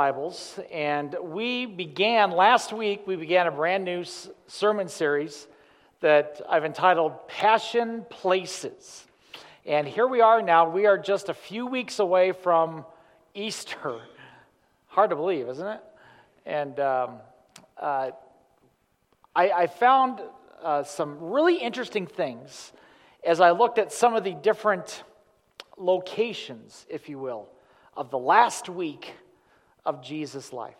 Bibles, and we began last week, we began a brand new sermon series that I've entitled Passion Places. And here we are now, we are just a few weeks away from Easter. Hard to believe, isn't it? And um, uh, I, I, found uh, some really interesting things as I looked at some of the different locations, if you will, of the last week of Jesus' life.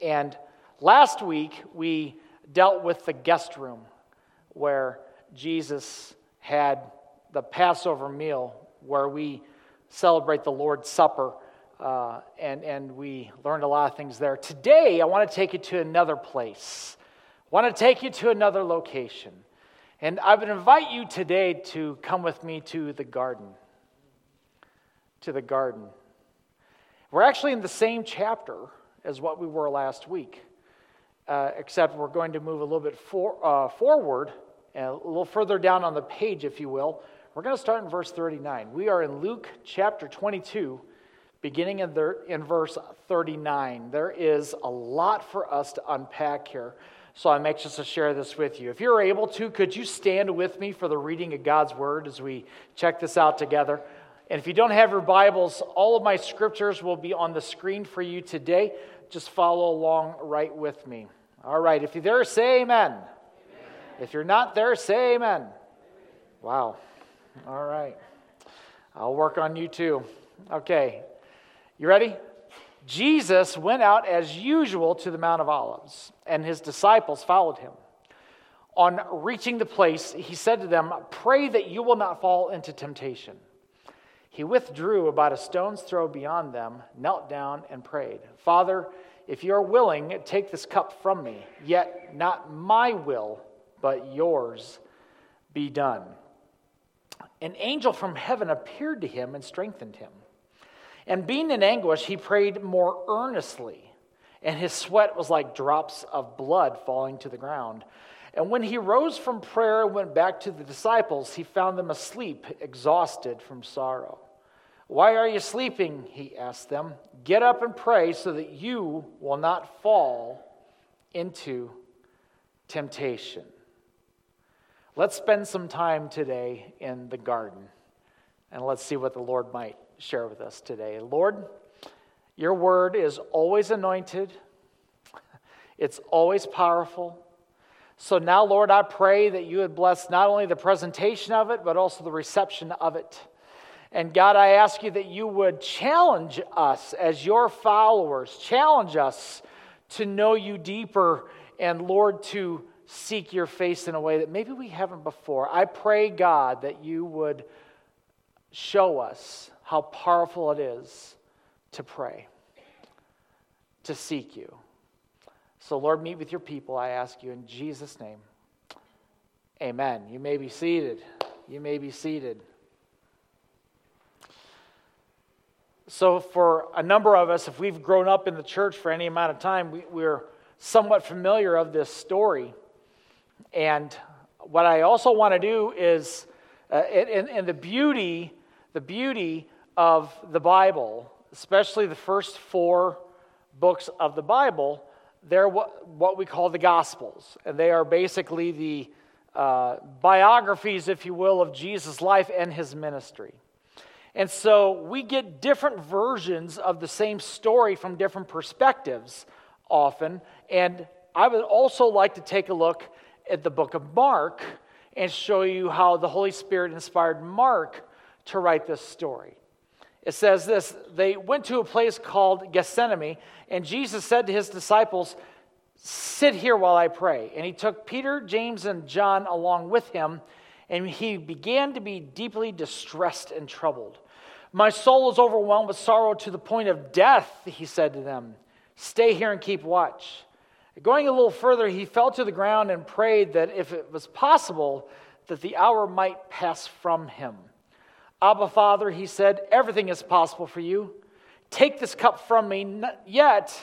And last week, we dealt with the guest room where Jesus had the Passover meal, where we celebrate the Lord's Supper, uh, and, and we learned a lot of things there. Today, I want to take you to another place. I want to take you to another location. And I would invite you today to come with me to the garden. To the garden. We're actually in the same chapter as what we were last week, uh, except we're going to move a little bit for, uh, forward, and a little further down on the page, if you will. We're going to start in verse 39. We are in Luke chapter 22, beginning in, in verse 39. There is a lot for us to unpack here. So I'm anxious to share this with you. If you're able to, could you stand with me for the reading of God's word as we check this out together? And if you don't have your Bibles, all of my scriptures will be on the screen for you today. Just follow along right with me. All right, if you're there, say amen. amen. If you're not there, say amen. Wow. All right. I'll work on you too. Okay. You ready? Jesus went out as usual to the Mount of Olives, and his disciples followed him. On reaching the place, he said to them, Pray that you will not fall into temptation. He withdrew about a stone's throw beyond them, knelt down, and prayed, Father, if you are willing, take this cup from me, yet not my will, but yours be done. An angel from heaven appeared to him and strengthened him. And being in anguish, he prayed more earnestly, and his sweat was like drops of blood falling to the ground. And when he rose from prayer and went back to the disciples, he found them asleep, exhausted from sorrow. Why are you sleeping? He asked them. Get up and pray so that you will not fall into temptation. Let's spend some time today in the garden and let's see what the Lord might share with us today. Lord, your word is always anointed, it's always powerful. So now, Lord, I pray that you would bless not only the presentation of it, but also the reception of it. And God, I ask you that you would challenge us as your followers, challenge us to know you deeper, and Lord, to seek your face in a way that maybe we haven't before. I pray, God, that you would show us how powerful it is to pray, to seek you. So, Lord, meet with your people, I ask you in Jesus' name. Amen. You may be seated. You may be seated. So, for a number of us, if we've grown up in the church for any amount of time, we, we're somewhat familiar of this story. And what I also want to do is, uh, and, and the beauty, the beauty of the Bible, especially the first four books of the Bible, they're what, what we call the Gospels. And they are basically the uh, biographies, if you will, of Jesus' life and his ministry. And so we get different versions of the same story from different perspectives often. And I would also like to take a look at the book of Mark and show you how the Holy Spirit inspired Mark to write this story. It says this They went to a place called Gethsemane, and Jesus said to his disciples, Sit here while I pray. And he took Peter, James, and John along with him, and he began to be deeply distressed and troubled. My soul is overwhelmed with sorrow to the point of death, he said to them. Stay here and keep watch. Going a little further, he fell to the ground and prayed that if it was possible, that the hour might pass from him. Abba, Father, he said, everything is possible for you. Take this cup from me, yet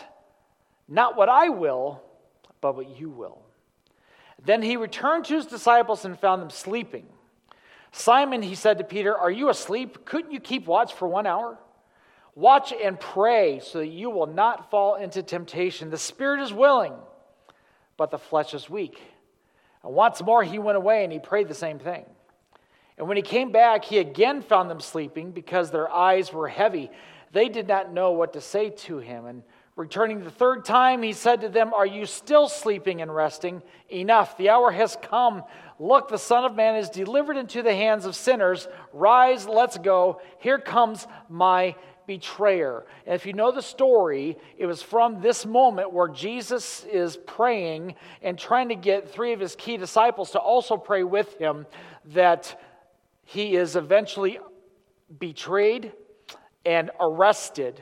not what I will, but what you will. Then he returned to his disciples and found them sleeping. Simon, he said to Peter, Are you asleep? Couldn't you keep watch for one hour? Watch and pray so that you will not fall into temptation. The spirit is willing, but the flesh is weak. And once more he went away and he prayed the same thing. And when he came back, he again found them sleeping because their eyes were heavy. They did not know what to say to him. And returning the third time, he said to them, Are you still sleeping and resting? Enough, the hour has come. Look, the Son of Man is delivered into the hands of sinners. Rise, let's go. Here comes my betrayer. And if you know the story, it was from this moment where Jesus is praying and trying to get three of his key disciples to also pray with him that he is eventually betrayed and arrested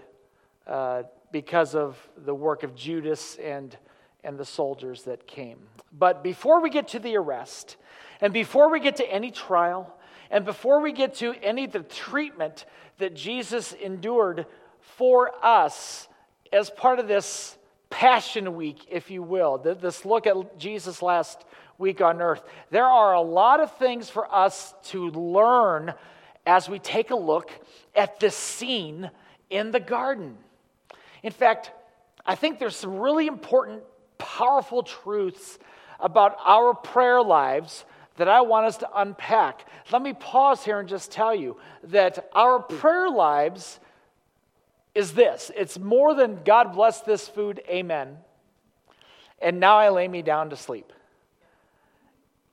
uh, because of the work of Judas and, and the soldiers that came. But before we get to the arrest, and before we get to any trial, and before we get to any of the treatment that Jesus endured for us as part of this Passion Week, if you will, this look at Jesus last week on earth, there are a lot of things for us to learn as we take a look at this scene in the garden. In fact, I think there's some really important, powerful truths about our prayer lives that I want us to unpack. Let me pause here and just tell you that our prayer lives is this it's more than God bless this food, amen. And now I lay me down to sleep.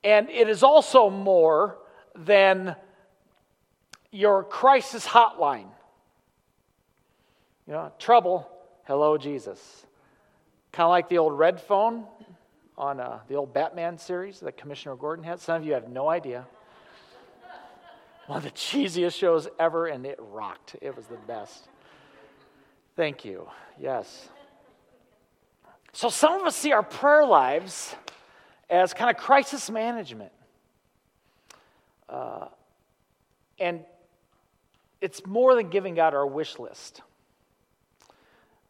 And it is also more than your crisis hotline. You know, trouble, hello, Jesus. Kind of like the old red phone on uh, the old Batman series that Commissioner Gordon had. Some of you have no idea. One of the cheesiest shows ever, and it rocked. It was the best. Thank you. Yes. So, some of us see our prayer lives as kind of crisis management. Uh, and it's more than giving God our wish list.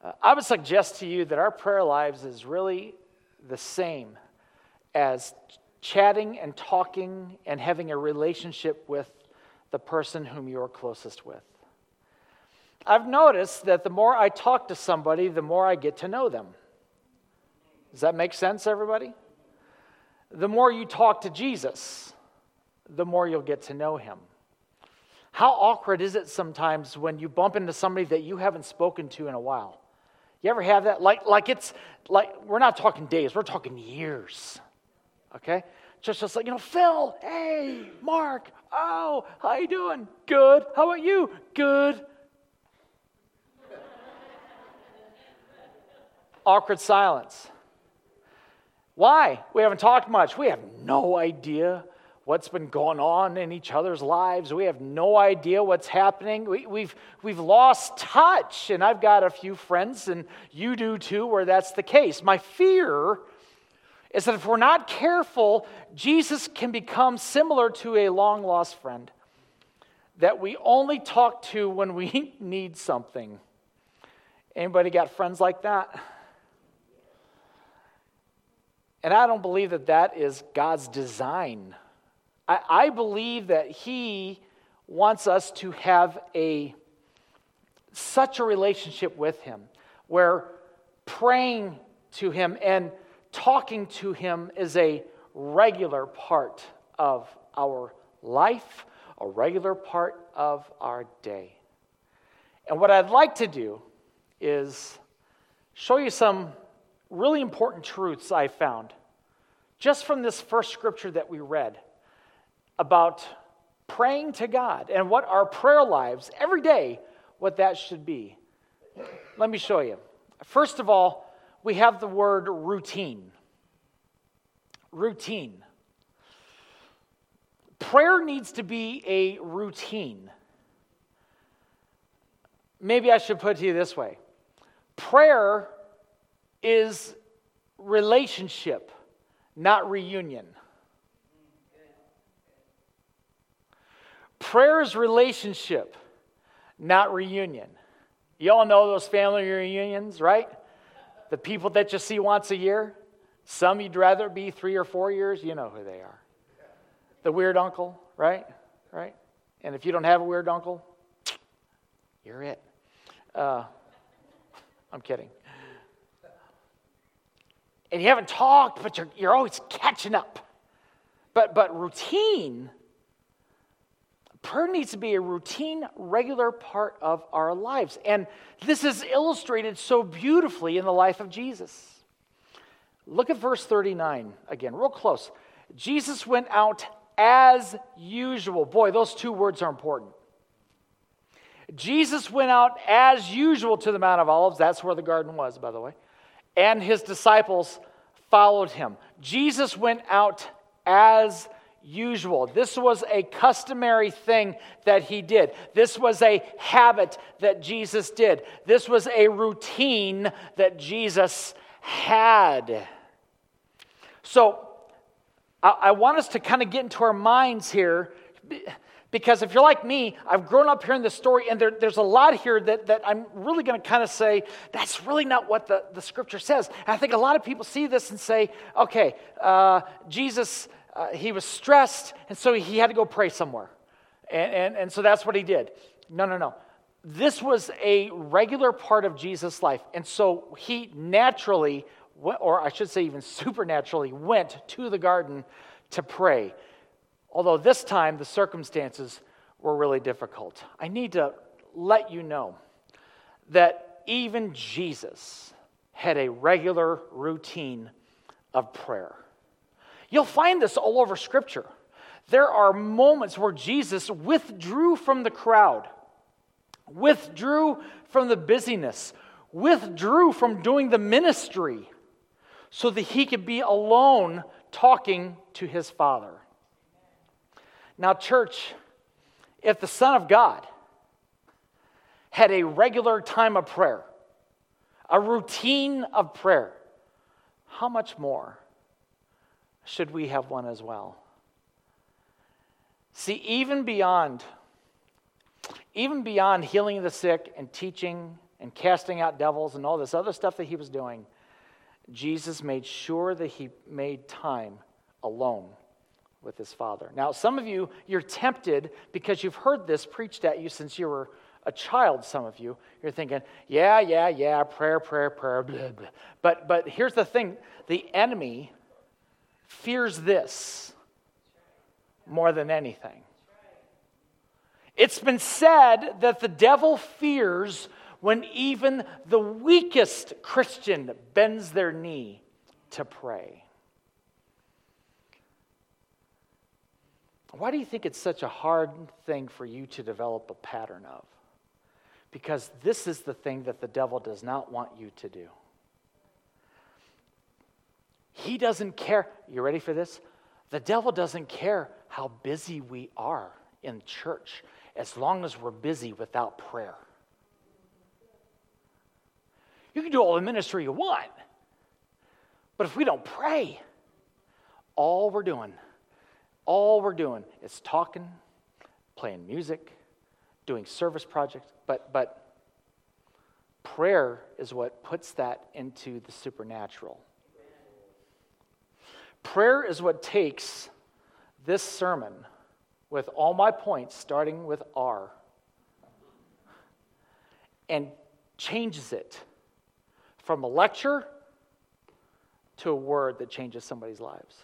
Uh, I would suggest to you that our prayer lives is really the same as chatting and talking and having a relationship with the person whom you're closest with. I've noticed that the more I talk to somebody, the more I get to know them. Does that make sense, everybody? The more you talk to Jesus, the more you'll get to know him. How awkward is it sometimes when you bump into somebody that you haven't spoken to in a while? You ever have that? Like, like it's like we're not talking days, we're talking years. Okay? Just, just like, you know, Phil, hey, Mark, oh, how you doing? Good. How about you? Good. Awkward silence. Why? We haven't talked much. We have no idea what's been going on in each other's lives. We have no idea what's happening. We, have we've, we've lost touch. And I've got a few friends, and you do too, where that's the case. My fear is that if we're not careful, Jesus can become similar to a long lost friend that we only talk to when we need something. Anybody got friends like that? And I don't believe that that is God's design I, I believe that He wants us to have a such a relationship with Him where praying to Him and talking to Him is a regular part of our life, a regular part of our day. And what I'd like to do is show you some really important truths I found just from this first scripture that we read about praying to God and what our prayer lives every day, what that should be. Let me show you. First of all, we have the word routine. Routine. Prayer needs to be a routine. Maybe I should put it to you this way prayer is relationship, not reunion. Prayer is relationship, not reunion. You all know those family reunions, right? The people that you see once a year. Some you'd rather be three or four years. You know who they are. The weird uncle, right? Right? And if you don't have a weird uncle, you're it. Uh, I'm kidding. And you haven't talked, but you're, you're always catching up. But, but routine, prayer needs to be a routine, regular part of our lives. And this is illustrated so beautifully in the life of Jesus. Look at verse 39 again, real close. Jesus went out as usual. Boy, those two words are important. Jesus went out as usual to the Mount of Olives. That's where the garden was, by the way. And his disciples followed him. Jesus went out as usual. This was a customary thing that he did. This was a habit that Jesus did. This was a routine that Jesus had. So, I, want us to kind of get into our minds here because if you're like me, I've grown up hearing this story, and there, there's a lot here that, that I'm really going to kind of say, that's really not what the, the scripture says. And I think a lot of people see this and say, okay, uh, Jesus, uh, he was stressed, and so he had to go pray somewhere. And, and, and so that's what he did. No, no, no. This was a regular part of Jesus' life. And so he naturally or I should say, even supernaturally, went to the garden to pray. Although this time the circumstances were really difficult. I need to let you know that even Jesus had a regular routine of prayer. You'll find this all over Scripture. There are moments where Jesus withdrew from the crowd, withdrew from the busyness, withdrew from doing the ministry so that he could be alone talking to his Father. Now, church, if the Son of God had a regular time of prayer, a routine of prayer, how much more should we have one as well? See, even beyond even beyond healing the sick and teaching and casting out devils and all this other stuff that he was doing, Jesus made sure that he made time alone with his Father. Now, some of you, you're tempted because you've heard this preached at you since you were a child, some of you. You're thinking, yeah, yeah, yeah, prayer, prayer, prayer, blah, blah. But, but here's the thing the enemy fears this more than anything. It's been said that the devil fears when even the weakest Christian bends their knee to pray. Why do you think it's such a hard thing for you to develop a pattern of? Because this is the thing that the devil does not want you to do. He doesn't care. You ready for this? The devil doesn't care how busy we are in church as long as we're busy without prayer. You can do all the ministry you want. But if we don't pray, all we're doing, all we're doing is talking, playing music, doing service projects, but but prayer is what puts that into the supernatural. Prayer is what takes this sermon with all my points starting with R and changes it from a lecture to a word that changes somebody's lives.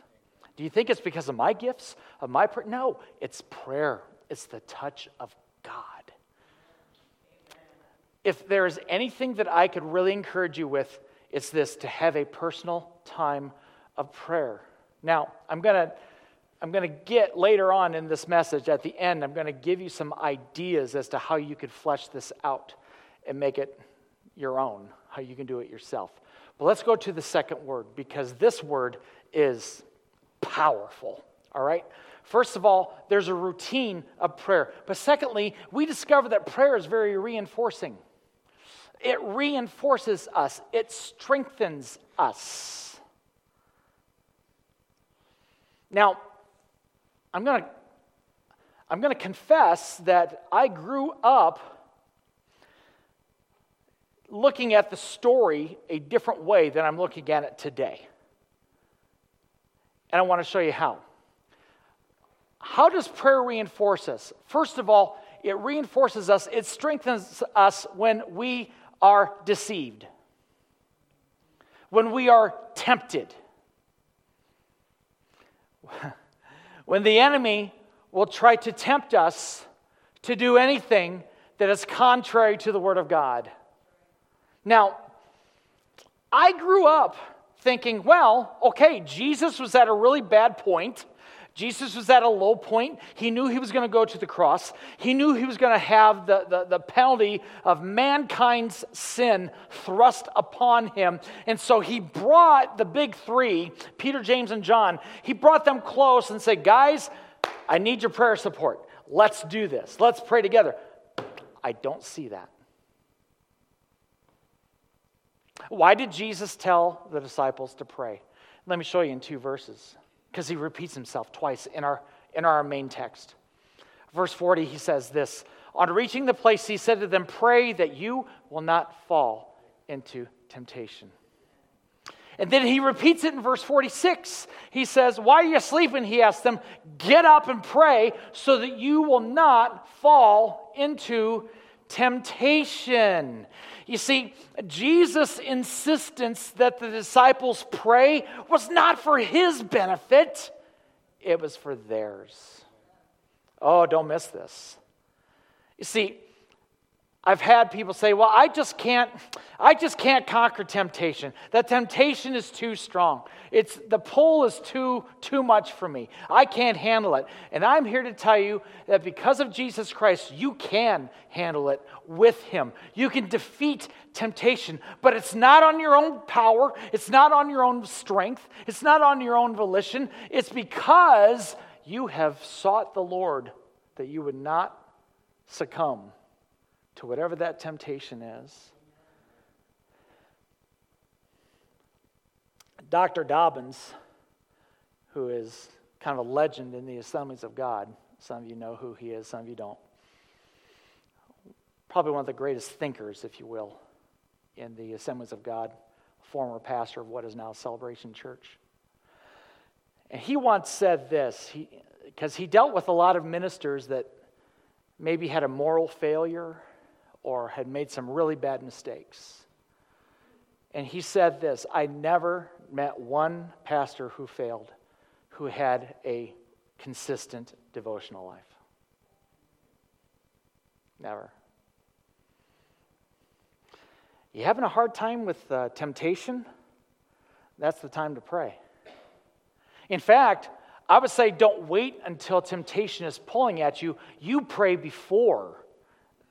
Do you think it's because of my gifts, of my prayer? No, it's prayer. It's the touch of God. If there is anything that I could really encourage you with, it's this to have a personal time of prayer. Now, I'm going to I'm going to get later on in this message at the end, I'm going to give you some ideas as to how you could flesh this out and make it your own how you can do it yourself. But let's go to the second word because this word is powerful. All right? First of all, there's a routine of prayer. But secondly, we discover that prayer is very reinforcing. It reinforces us, it strengthens us. Now, I'm going to I'm going to confess that I grew up looking at the story a different way than I'm looking at it today. And I want to show you how. How does prayer reinforce us? First of all, it reinforces us, it strengthens us when we are deceived, when we are tempted, when the enemy will try to tempt us to do anything that is contrary to the Word of God. Now, I grew up thinking, well, okay, Jesus was at a really bad point. Jesus was at a low point. He knew he was going to go to the cross. He knew he was going to have the, the, the, penalty of mankind's sin thrust upon him. And so he brought the big three, Peter, James, and John, he brought them close and said, Guys, I need your prayer support. Let's do this. Let's pray together. I don't see that. Why did Jesus tell the disciples to pray? Let me show you in two verses because he repeats himself twice in our, in our main text. Verse 40, he says this On reaching the place, he said to them, Pray that you will not fall into temptation. And then he repeats it in verse 46. He says, Why are you sleeping? He asks them, Get up and pray so that you will not fall into temptation. You see, Jesus' insistence that the disciples pray was not for his benefit, it was for theirs. Oh, don't miss this. You see, I've had people say, "Well, I just can't I just can't conquer temptation. That temptation is too strong. It's the pull is too too much for me. I can't handle it." And I'm here to tell you that because of Jesus Christ, you can handle it with him. You can defeat temptation, but it's not on your own power, it's not on your own strength, it's not on your own volition. It's because you have sought the Lord that you would not succumb to whatever that temptation is. Dr. Dobbins, who is kind of a legend in the assemblies of God, some of you know who he is, some of you don't. Probably one of the greatest thinkers, if you will, in the assemblies of God, former pastor of what is now Celebration Church. And he once said this, because he, he dealt with a lot of ministers that maybe had a moral failure or had made some really bad mistakes. And he said this I never met one pastor who failed who had a consistent devotional life. Never. You having a hard time with uh, temptation? That's the time to pray. In fact, I would say don't wait until temptation is pulling at you. You pray before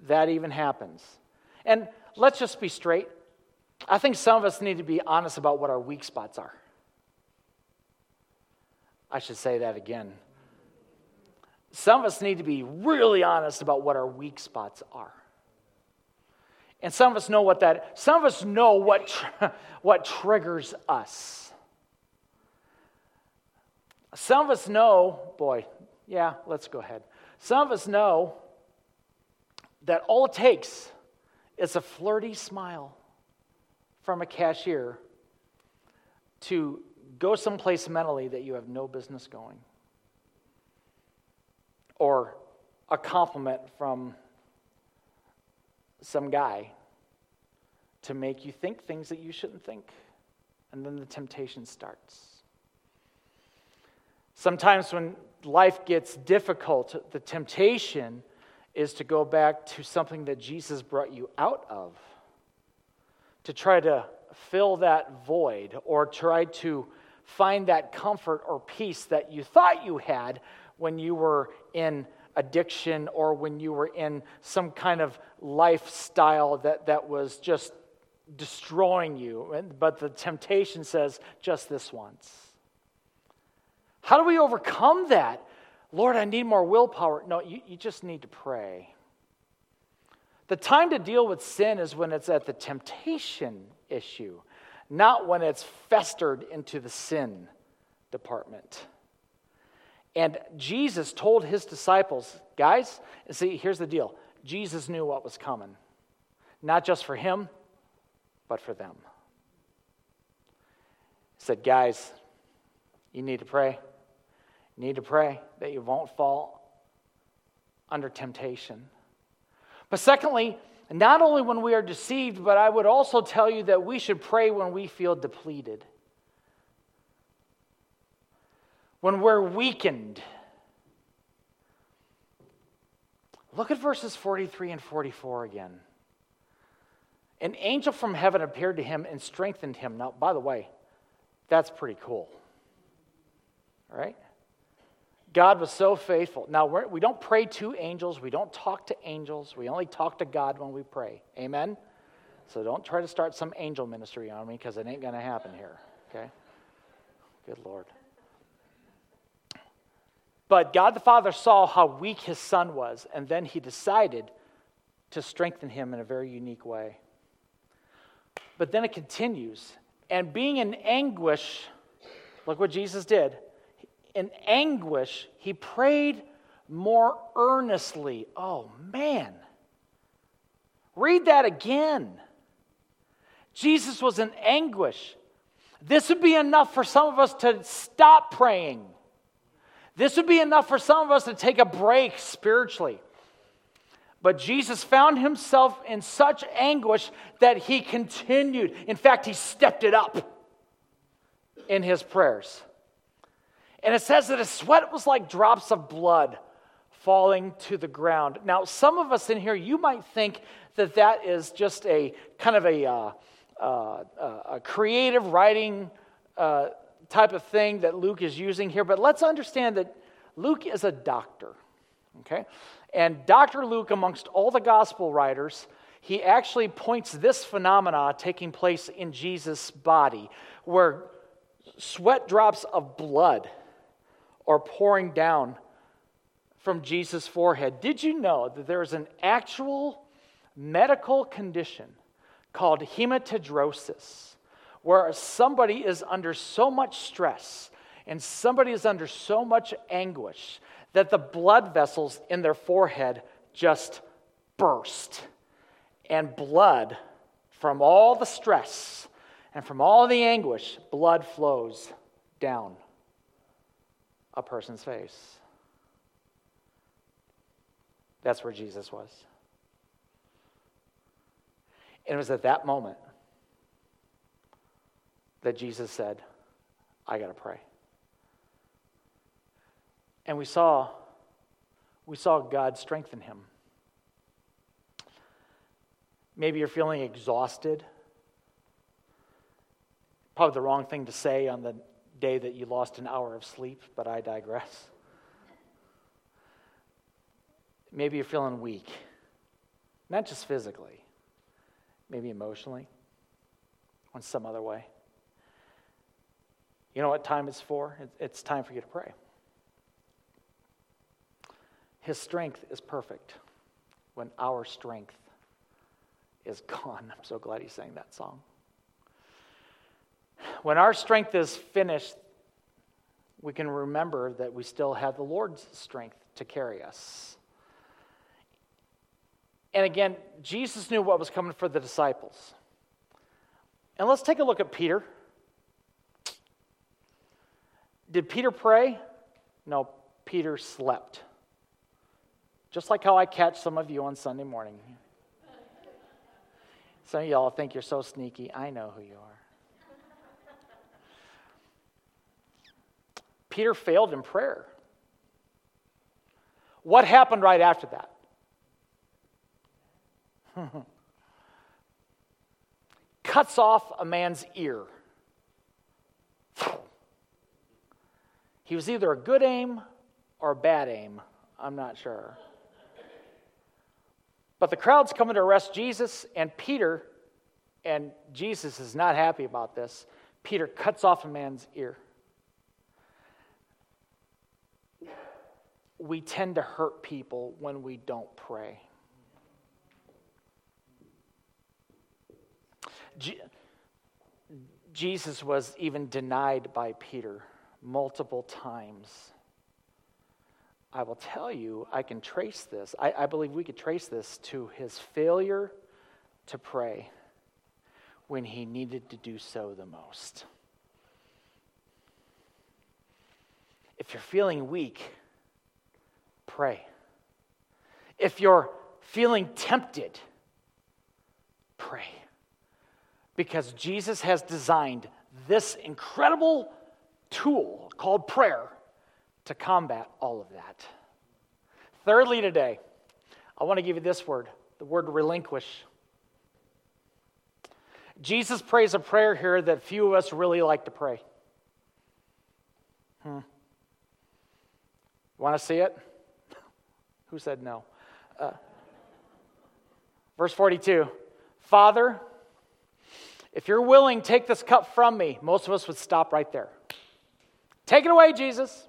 that even happens. And let's just be straight. I think some of us need to be honest about what our weak spots are. I should say that again. Some of us need to be really honest about what our weak spots are. And some of us know what that, some of us know what, tr- what triggers us. Some of us know, boy, yeah, let's go ahead. Some of us know that all it takes is a flirty smile from a cashier to go someplace mentally that you have no business going. Or a compliment from some guy to make you think things that you shouldn't think. And then the temptation starts. Sometimes when life gets difficult, the temptation is to go back to something that Jesus brought you out of, to try to fill that void or try to find that comfort or peace that you thought you had when you were in addiction or when you were in some kind of lifestyle that, that was just destroying you. But the temptation says, just this once. How do we overcome that? Lord, I need more willpower. No, you, you just need to pray. The time to deal with sin is when it's at the temptation issue, not when it's festered into the sin department. And Jesus told his disciples, guys, see, here's the deal Jesus knew what was coming, not just for him, but for them. He said, guys, you need to pray. You need to pray that you won't fall under temptation. But secondly, not only when we are deceived, but I would also tell you that we should pray when we feel depleted, when we're weakened. Look at verses 43 and 44 again. An angel from heaven appeared to him and strengthened him. Now, by the way, that's pretty cool. All right? God was so faithful. Now, we're, we do not pray to angels. We don't talk to angels. We only talk to God when we pray. Amen? So don't try to start some angel ministry on me because it ain't going to happen here. Okay? Good Lord. But God the Father saw how weak his son was, and then he decided to strengthen him in a very unique way. But then it continues. And being in anguish, look what Jesus did. In anguish, he prayed more earnestly. Oh, man. Read that again. Jesus was in anguish. This would be enough for some of us to stop praying. This would be enough for some of us to take a break spiritually. But Jesus found himself in such anguish that he continued. In fact, he stepped it up in his prayers. And it says that his sweat was like drops of blood falling to the ground. Now, some of us in here, you might think that that is just a kind of a, uh, uh, a creative writing uh, type of thing that Luke is using here. But let's understand that Luke is a doctor, okay? And Dr. Luke, amongst all the gospel writers, he actually points this phenomena taking place in Jesus' body, where sweat drops of blood are pouring down from Jesus' forehead. Did you know that there is an actual medical condition called hematidrosis, where somebody is under so much stress and somebody is under so much anguish that the blood vessels in their forehead just burst. And blood, from all the stress and from all the anguish, blood flows down a person's face. That's where Jesus was. And it was at that moment that Jesus said, I got to pray. And we saw we saw God strengthen him. Maybe you're feeling exhausted. Probably the wrong thing to say on the day that you lost an hour of sleep, but I digress. Maybe you're feeling weak, not just physically, maybe emotionally, or in some other way. You know what time it's for? It's time for you to pray. His strength is perfect when our strength is gone. I'm so glad he sang that song. When our strength is finished, we can remember that we still have the Lord's strength to carry us. And again, Jesus knew what was coming for the disciples. And let's take a look at Peter. Did Peter pray? No, Peter slept. Just like how I catch some of you on Sunday morning. Some of y'all think you're so sneaky. I know who you are. Peter failed in prayer. What happened right after that? Cuts off a man's ear. He was either a good aim or a bad aim. I'm not sure. But the crowd's coming to arrest Jesus, and Peter, and Jesus is not happy about this. Peter cuts off a man's ear. We tend to hurt people when we don't pray. Je- Jesus was even denied by Peter multiple times. I will tell you, I can trace this. I, I believe we could trace this to his failure to pray when he needed to do so the most. If you're feeling weak, pray. If you're feeling tempted, pray. Because Jesus has designed this incredible tool called prayer to combat all of that. Thirdly, today, I want to give you this word the word relinquish. Jesus prays a prayer here that few of us really like to pray. Hmm. Want to see it? Who said no? Uh, verse 42 Father, if you're willing, take this cup from me. Most of us would stop right there. Take it away, Jesus.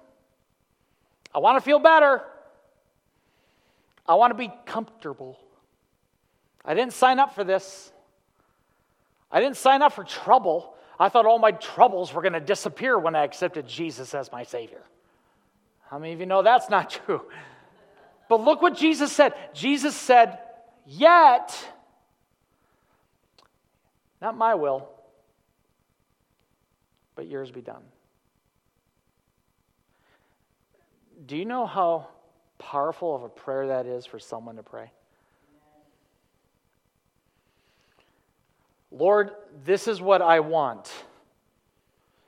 I want to feel better. I want to be comfortable. I didn't sign up for this. I didn't sign up for trouble. I thought all my troubles were going to disappear when I accepted Jesus as my Savior. How many of you know that's not true? But look what Jesus said. Jesus said, Yet, not my will, but yours be done. Do you know how powerful of a prayer that is for someone to pray? Lord, this is what I want.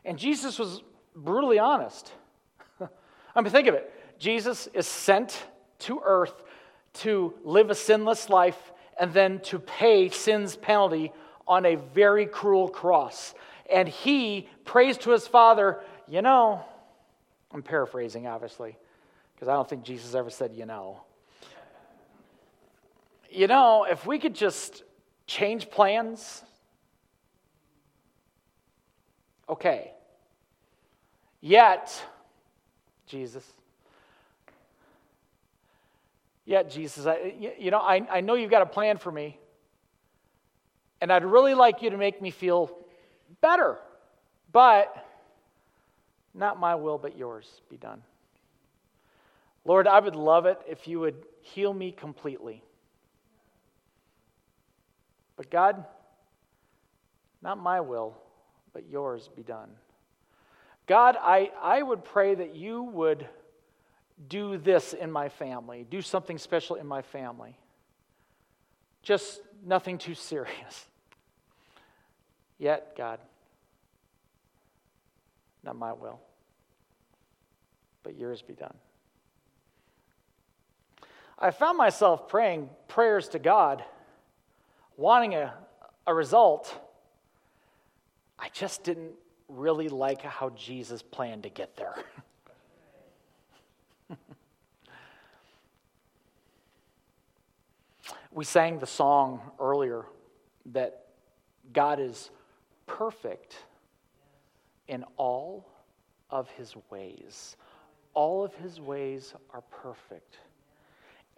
And Jesus was brutally honest. I mean, think of it. Jesus is sent to earth to live a sinless life and then to pay sin's penalty on a very cruel cross. And he prays to his Father, you know, I'm paraphrasing, obviously, because I don't think Jesus ever said, you know. You know, if we could just change plans, okay. Yet, Jesus, yet, Jesus, I, you know, I, I know you've got a plan for me, and I'd really like you to make me feel better, but not my will, but yours be done. Lord, I would love it if you would heal me completely. But God, not my will, but yours be done. God, I, I would pray that you would do this in my family, do something special in my family. Just nothing too serious. Yet, God, not my will, but yours be done. I found myself praying prayers to God, wanting a, a result. I just didn't really like how Jesus planned to get there. we sang the song earlier that God is perfect in all of his ways. All of his ways are perfect.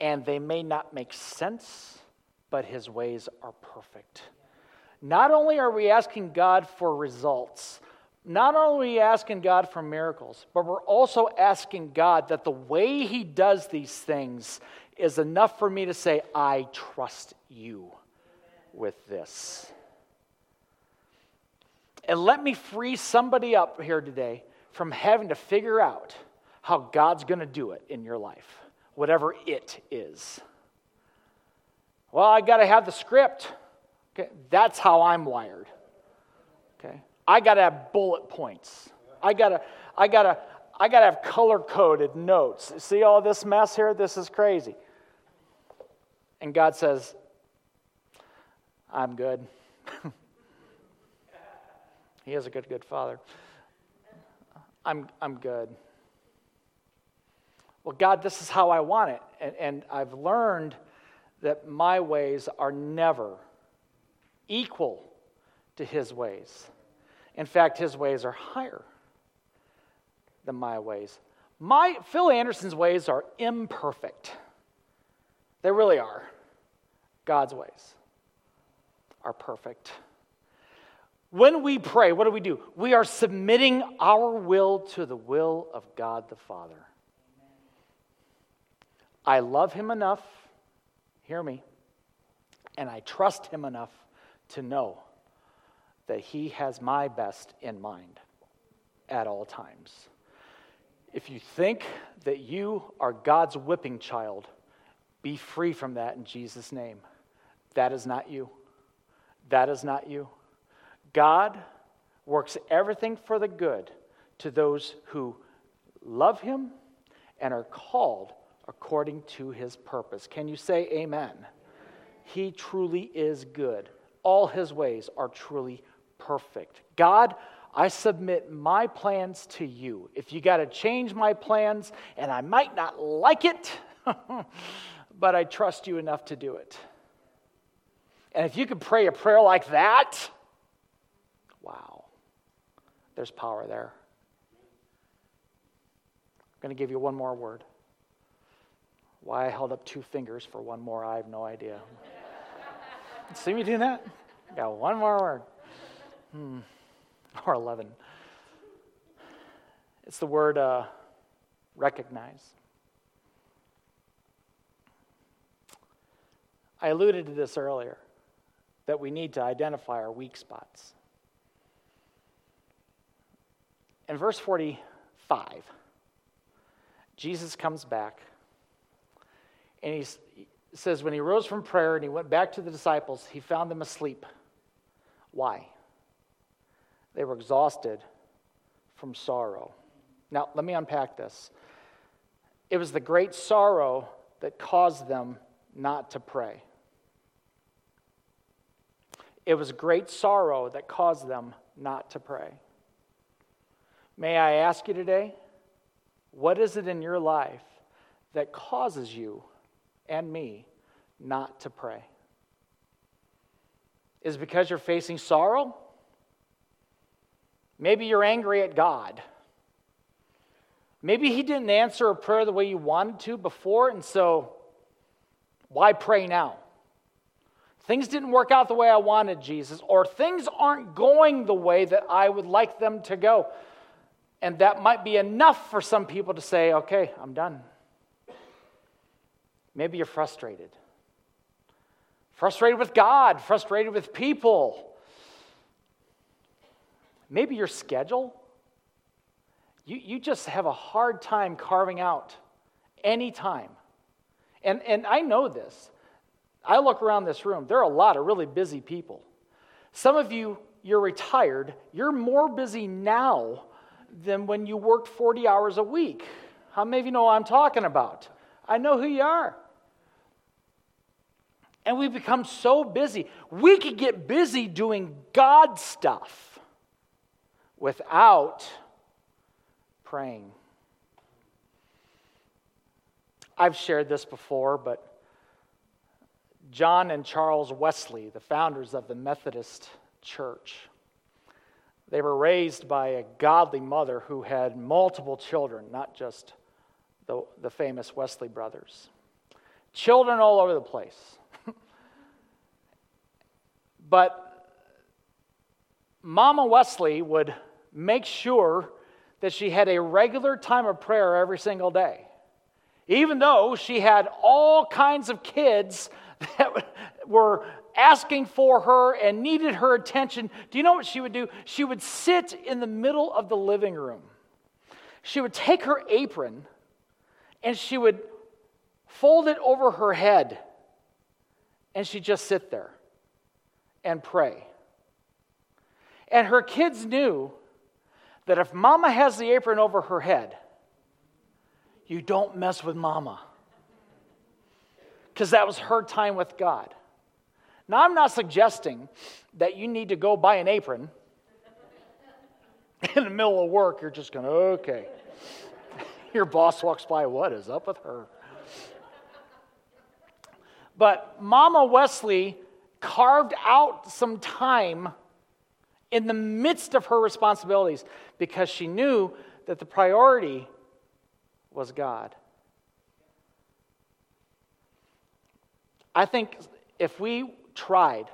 And they may not make sense, but his ways are perfect. Not only are we asking God for results, not only are we asking God for miracles, but we're also asking God that the way He does these things is enough for me to say, I trust you with this. And let me free somebody up here today from having to figure out how God's going to do it in your life, whatever it is. Well, I got to have the script. Okay, that's how I'm wired. Okay, I got to have bullet points. I got to, I got to, I got to have color coded notes. See all this mess here? This is crazy. And God says, I'm good. he is a good, good father. I'm, I'm good. Well, God, this is how I want it. And, and I've learned that my ways are never equal to his ways. In fact, his ways are higher than my ways. My Phil Anderson's ways are imperfect. They really are. God's ways are perfect. When we pray, what do we do? We are submitting our will to the will of God the Father. I love him enough, hear me, and I trust him enough to know that He has my best in mind at all times. If you think that you are God's whipping child, Be free from that in Jesus' name. That is not you. That is not you. God works everything for the good to those who love Him and are called according to His purpose. Can you say amen? He truly is good. All His ways are truly perfect. God, I submit my plans to you. If you got to change my plans, and I might not like it, but I trust you enough to do it. And if you could pray a prayer like that, wow, there's power there. I'm going to give you one more word. Why I held up two fingers for one more, I have no idea. See me doing that? Got one more word. Hmm. Or 11. It's the word uh, recognize. I alluded to this earlier that we need to identify our weak spots. In verse 45, Jesus comes back and he says, When he rose from prayer and he went back to the disciples, he found them asleep. Why? They were exhausted from sorrow. Now, let me unpack this. It was the great sorrow that caused them not to pray. It was great sorrow that caused them not to pray. May I ask you today, what is it in your life that causes you and me not to pray? Is because you're facing sorrow? Maybe you're angry at God. Maybe He didn't answer a prayer the way you wanted to before, and so why pray now? Things didn't work out the way I wanted, Jesus, or things aren't going the way that I would like them to go. And that might be enough for some people to say, okay, I'm done. Maybe you're frustrated. Frustrated with God, frustrated with people. Maybe your schedule. You, you just have a hard time carving out any time. And, and I know this. I look around this room, there are a lot of really busy people. Some of you, you're retired, you're more busy now than when you worked 40 hours a week. How many of you know what I'm talking about? I know who you are. And we become so busy. We could get busy doing God stuff without praying. I've shared this before, but John and Charles Wesley, the founders of the Methodist Church. They were raised by a godly mother who had multiple children, not just the, the famous Wesley brothers. Children all over the place. but Mama Wesley would make sure that she had a regular time of prayer every single day, even though she had all kinds of kids that were asking for her and needed her attention, do you know what she would do? She would sit in the middle of the living room. She would take her apron and she would fold it over her head and she'd just sit there and pray. And her kids knew that if mama has the apron over her head, you don't mess with mama because that was her time with God. Now, I'm not suggesting that you need to go buy an apron in the middle of work. You're just going, okay. Your boss walks by, what is up with her? But Mama Wesley carved out some time in the midst of her responsibilities because she knew that the priority was God. I think if we tried,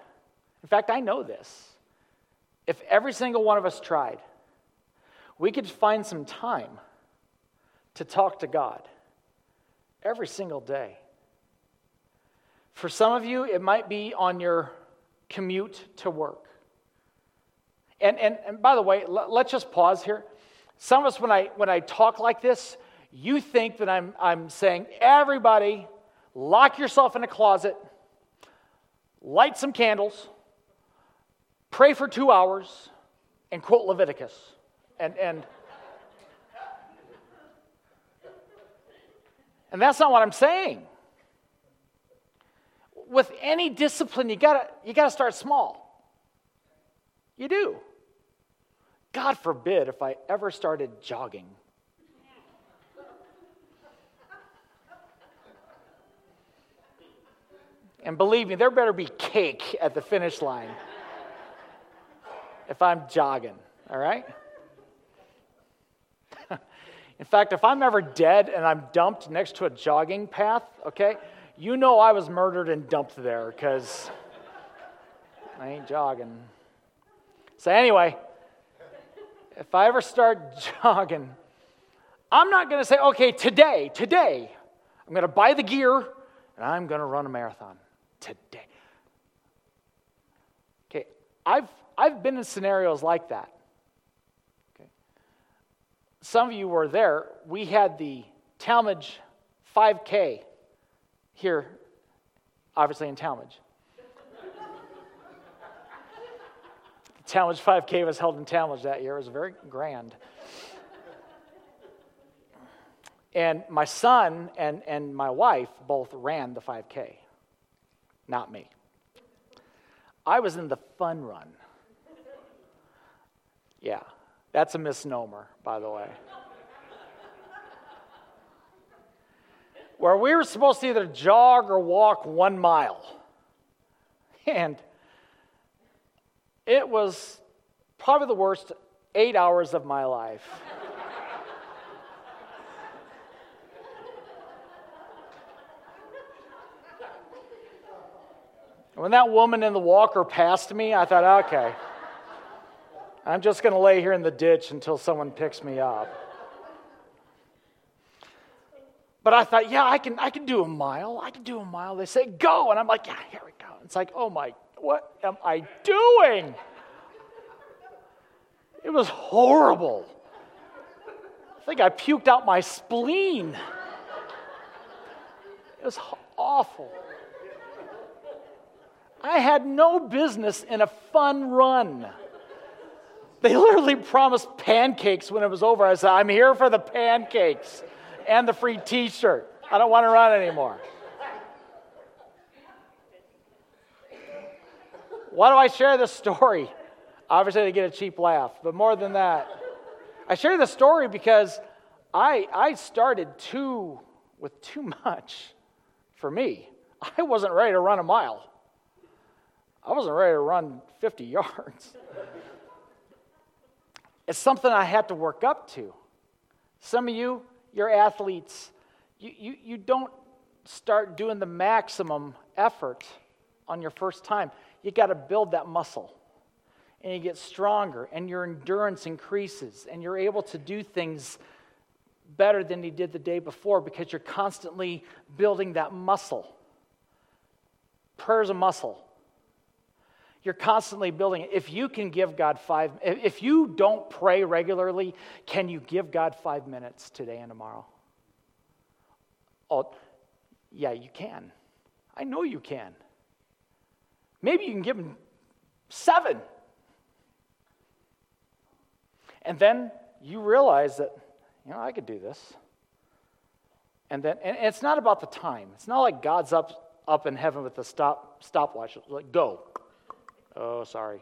in fact, I know this, if every single one of us tried, we could find some time to talk to God every single day. For some of you, it might be on your commute to work. And, and, and by the way, let, let's just pause here. Some of us, when I, when I talk like this, you think that I'm, I'm saying, everybody, lock yourself in a closet, light some candles, pray for two hours, and quote Leviticus. And, and, and that's not what I'm saying. With any discipline, you gotta, you gotta start small. You do. God forbid if I ever started jogging. And believe me, there better be cake at the finish line if I'm jogging, all right? In fact, if I'm ever dead and I'm dumped next to a jogging path, okay, you know I was murdered and dumped there because I ain't jogging. So, anyway, if I ever start jogging, I'm not going to say, okay, today, today, I'm going to buy the gear and I'm going to run a marathon today. Okay, I've, I've been in scenarios like that. Okay. Some of you were there. We had the Tallmadge 5K here, obviously in Tallmadge. The Tallmadge 5K was held in Tallmadge that year. It was very grand. And my son and, and my wife both ran the 5K, not me. I was in the fun run. Yeah, that's a misnomer, by the way. Where we were supposed to either jog or walk one mile. And it was probably the worst eight hours of my life. When that woman in the walker passed me, I thought, okay, I'm just going to lay here in the ditch until someone picks me up. But I thought, yeah, I can, I can do a mile. I can do a mile. They say, go. And I'm like, yeah, here we go. It's like, oh my what am I doing? It was horrible. I think I puked out my spleen. It was awful. I had no business in a fun run. They literally promised pancakes when it was over. I said, I'm here for the pancakes and the free t shirt. I don't want to run anymore. Why do I share this story? Obviously, to get a cheap laugh, but more than that, I share this story because I, I started too, with too much for me. I wasn't ready to run a mile, I wasn't ready to run 50 yards. It's something I had to work up to. Some of you, you're athletes, you, you, you don't start doing the maximum effort on your first time you got to build that muscle. And you get stronger, and your endurance increases, and you're able to do things better than you did the day before because you're constantly building that muscle. Prayer is a muscle. You're constantly building it. If you can give God five, if you don't pray regularly, can you give God five minutes today and tomorrow? Oh, yeah, you can. I know you can. Maybe you can give them seven. And then you realize that, you know, I could do this. And then, and it's not about the time. It's not like God's up, up in heaven with a stop, stopwatch, like, go. Oh, sorry.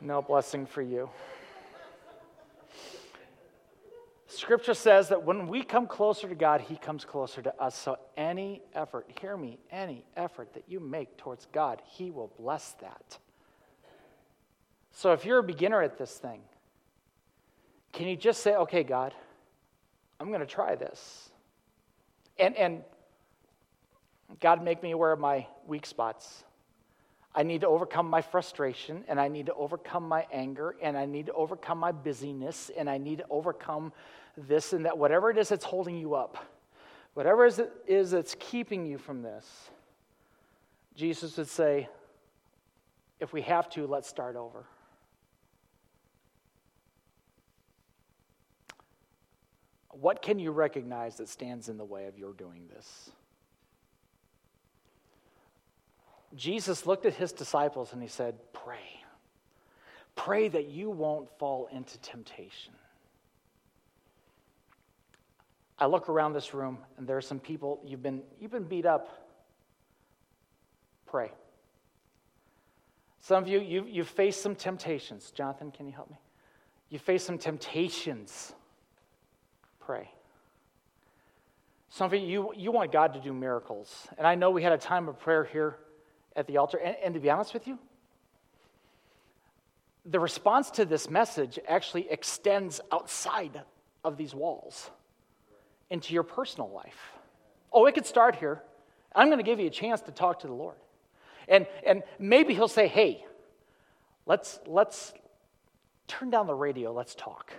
no blessing for you. Scripture says that when we come closer to God, He comes closer to us. So, any effort, hear me, any effort that you make towards God, He will bless that. So, if you're a beginner at this thing, can you just say, okay, God, I'm going to try this? And, and God, make me aware of my weak spots. I need to overcome my frustration, and I need to overcome my anger, and I need to overcome my busyness, and I need to overcome this and that, whatever it is that's holding you up, whatever it is that's keeping you from this, Jesus would say, if we have to, let's start over. what can you recognize that stands in the way of your doing this? Jesus looked at his disciples and he said, Pray. Pray that you won't fall into temptation. I look around this room and there are some people you've been, you've been beat up. Pray. Some of you, you, you've faced some temptations. Jonathan, can you help me? You face some temptations. Pray. Some of you, you, you want God to do miracles. And I know we had a time of prayer here at the altar. And, and to be honest with you, the response to this message actually extends outside of these walls into your personal life. Oh, it could start here. I'm going to give you a chance to talk to the Lord. And, and maybe he'll say, hey, let's, let's turn down the radio, let's talk.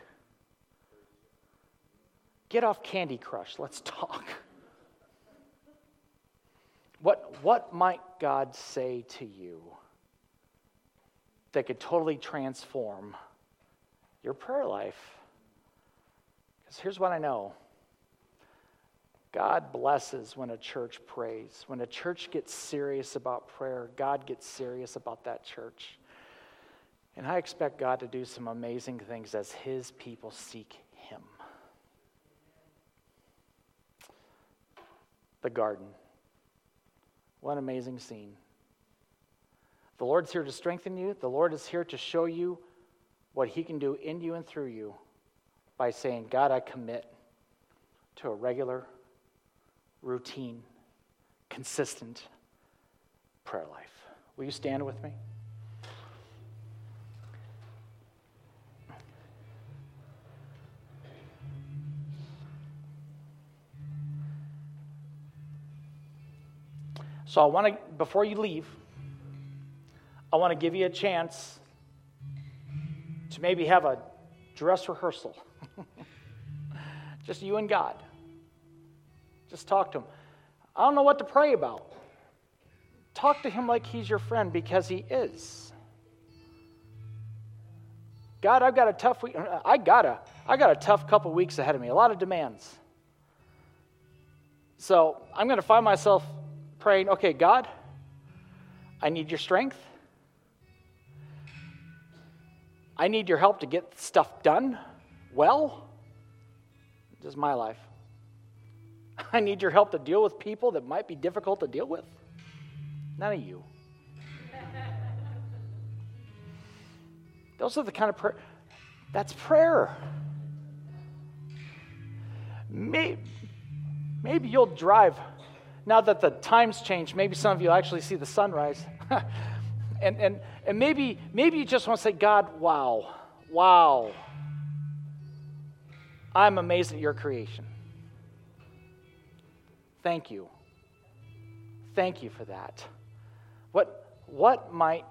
Get off Candy Crush, let's talk. What, what might God say to you that could totally transform your prayer life? Because here's what I know God blesses when a church prays. When a church gets serious about prayer, God gets serious about that church. And I expect God to do some amazing things as His people seek Him. The garden. What an amazing scene. The Lord's here to strengthen you, the Lord is here to show you what He can do in you and through you by saying, God, I commit to a regular, routine, consistent prayer life. Will you stand with me? So I want to, before you leave, I want to give you a chance to maybe have a dress rehearsal. Just you and God. Just talk to Him. I don't know what to pray about. Talk to Him like He's your friend because He is. God, I've got a tough week. I got a, I got a tough couple weeks ahead of me, a lot of demands. So I'm going to find myself praying, okay, God, I need your strength. I need your help to get stuff done well. This is my life. I need your help to deal with people that might be difficult to deal with. None of you. Those are the kind of prayer. That's prayer. Maybe, maybe you'll drive now that the times change, maybe some of you actually see the sunrise. and, and, and maybe, maybe you just want to say, God, wow, wow. I'm amazed at your creation. Thank you. Thank you for that. What, what, might,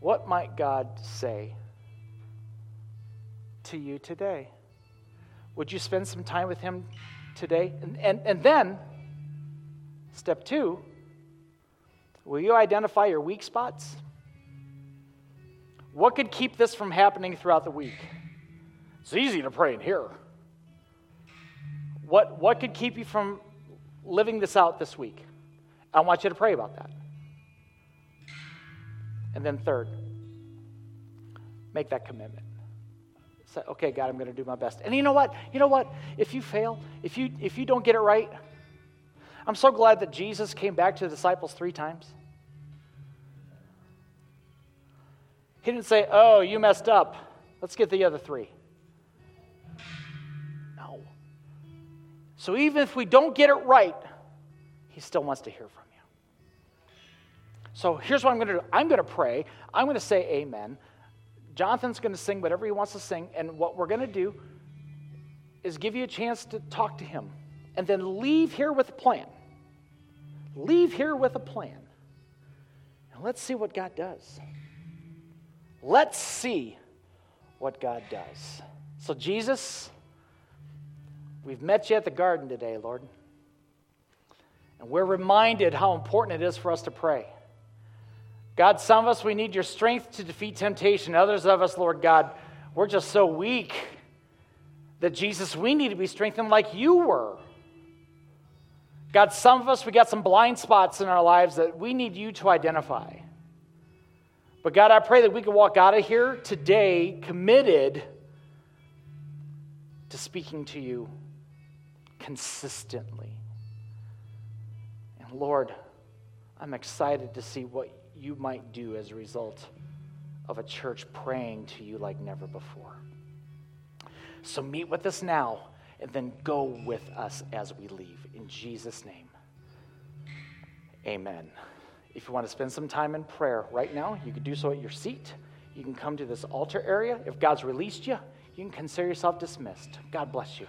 what might God say to you today? Would you spend some time with Him today? And, and, and then, Step two, will you identify your weak spots? What could keep this from happening throughout the week? It's easy to pray in here. What, what could keep you from living this out this week? I want you to pray about that. And then, third, make that commitment. Say, okay, God, I'm going to do my best. And you know what? You know what? If you fail, if you if you don't get it right, I'm so glad that Jesus came back to the disciples three times. He didn't say, Oh, you messed up. Let's get the other three. No. So even if we don't get it right, He still wants to hear from you. So here's what I'm going to do I'm going to pray. I'm going to say amen. Jonathan's going to sing whatever he wants to sing. And what we're going to do is give you a chance to talk to him and then leave here with a plan. Leave here with a plan. And let's see what God does. Let's see what God does. So, Jesus, we've met you at the garden today, Lord. And we're reminded how important it is for us to pray. God, some of us, we need your strength to defeat temptation. Others of us, Lord God, we're just so weak That Jesus, we need to be strengthened like you were. God, some of us, we got some blind spots in our lives that we need you to identify. But God, I pray that we can walk out of here today committed to speaking to you consistently. And Lord, I'm excited to see what you might do as a result of a church praying to you like never before. So meet with us now and then go with us as we leave. Jesus' name, amen. If you want to spend some time in prayer right now, you can do so at your seat. You can come to this altar area. If God's released you, you can consider yourself dismissed. God bless you.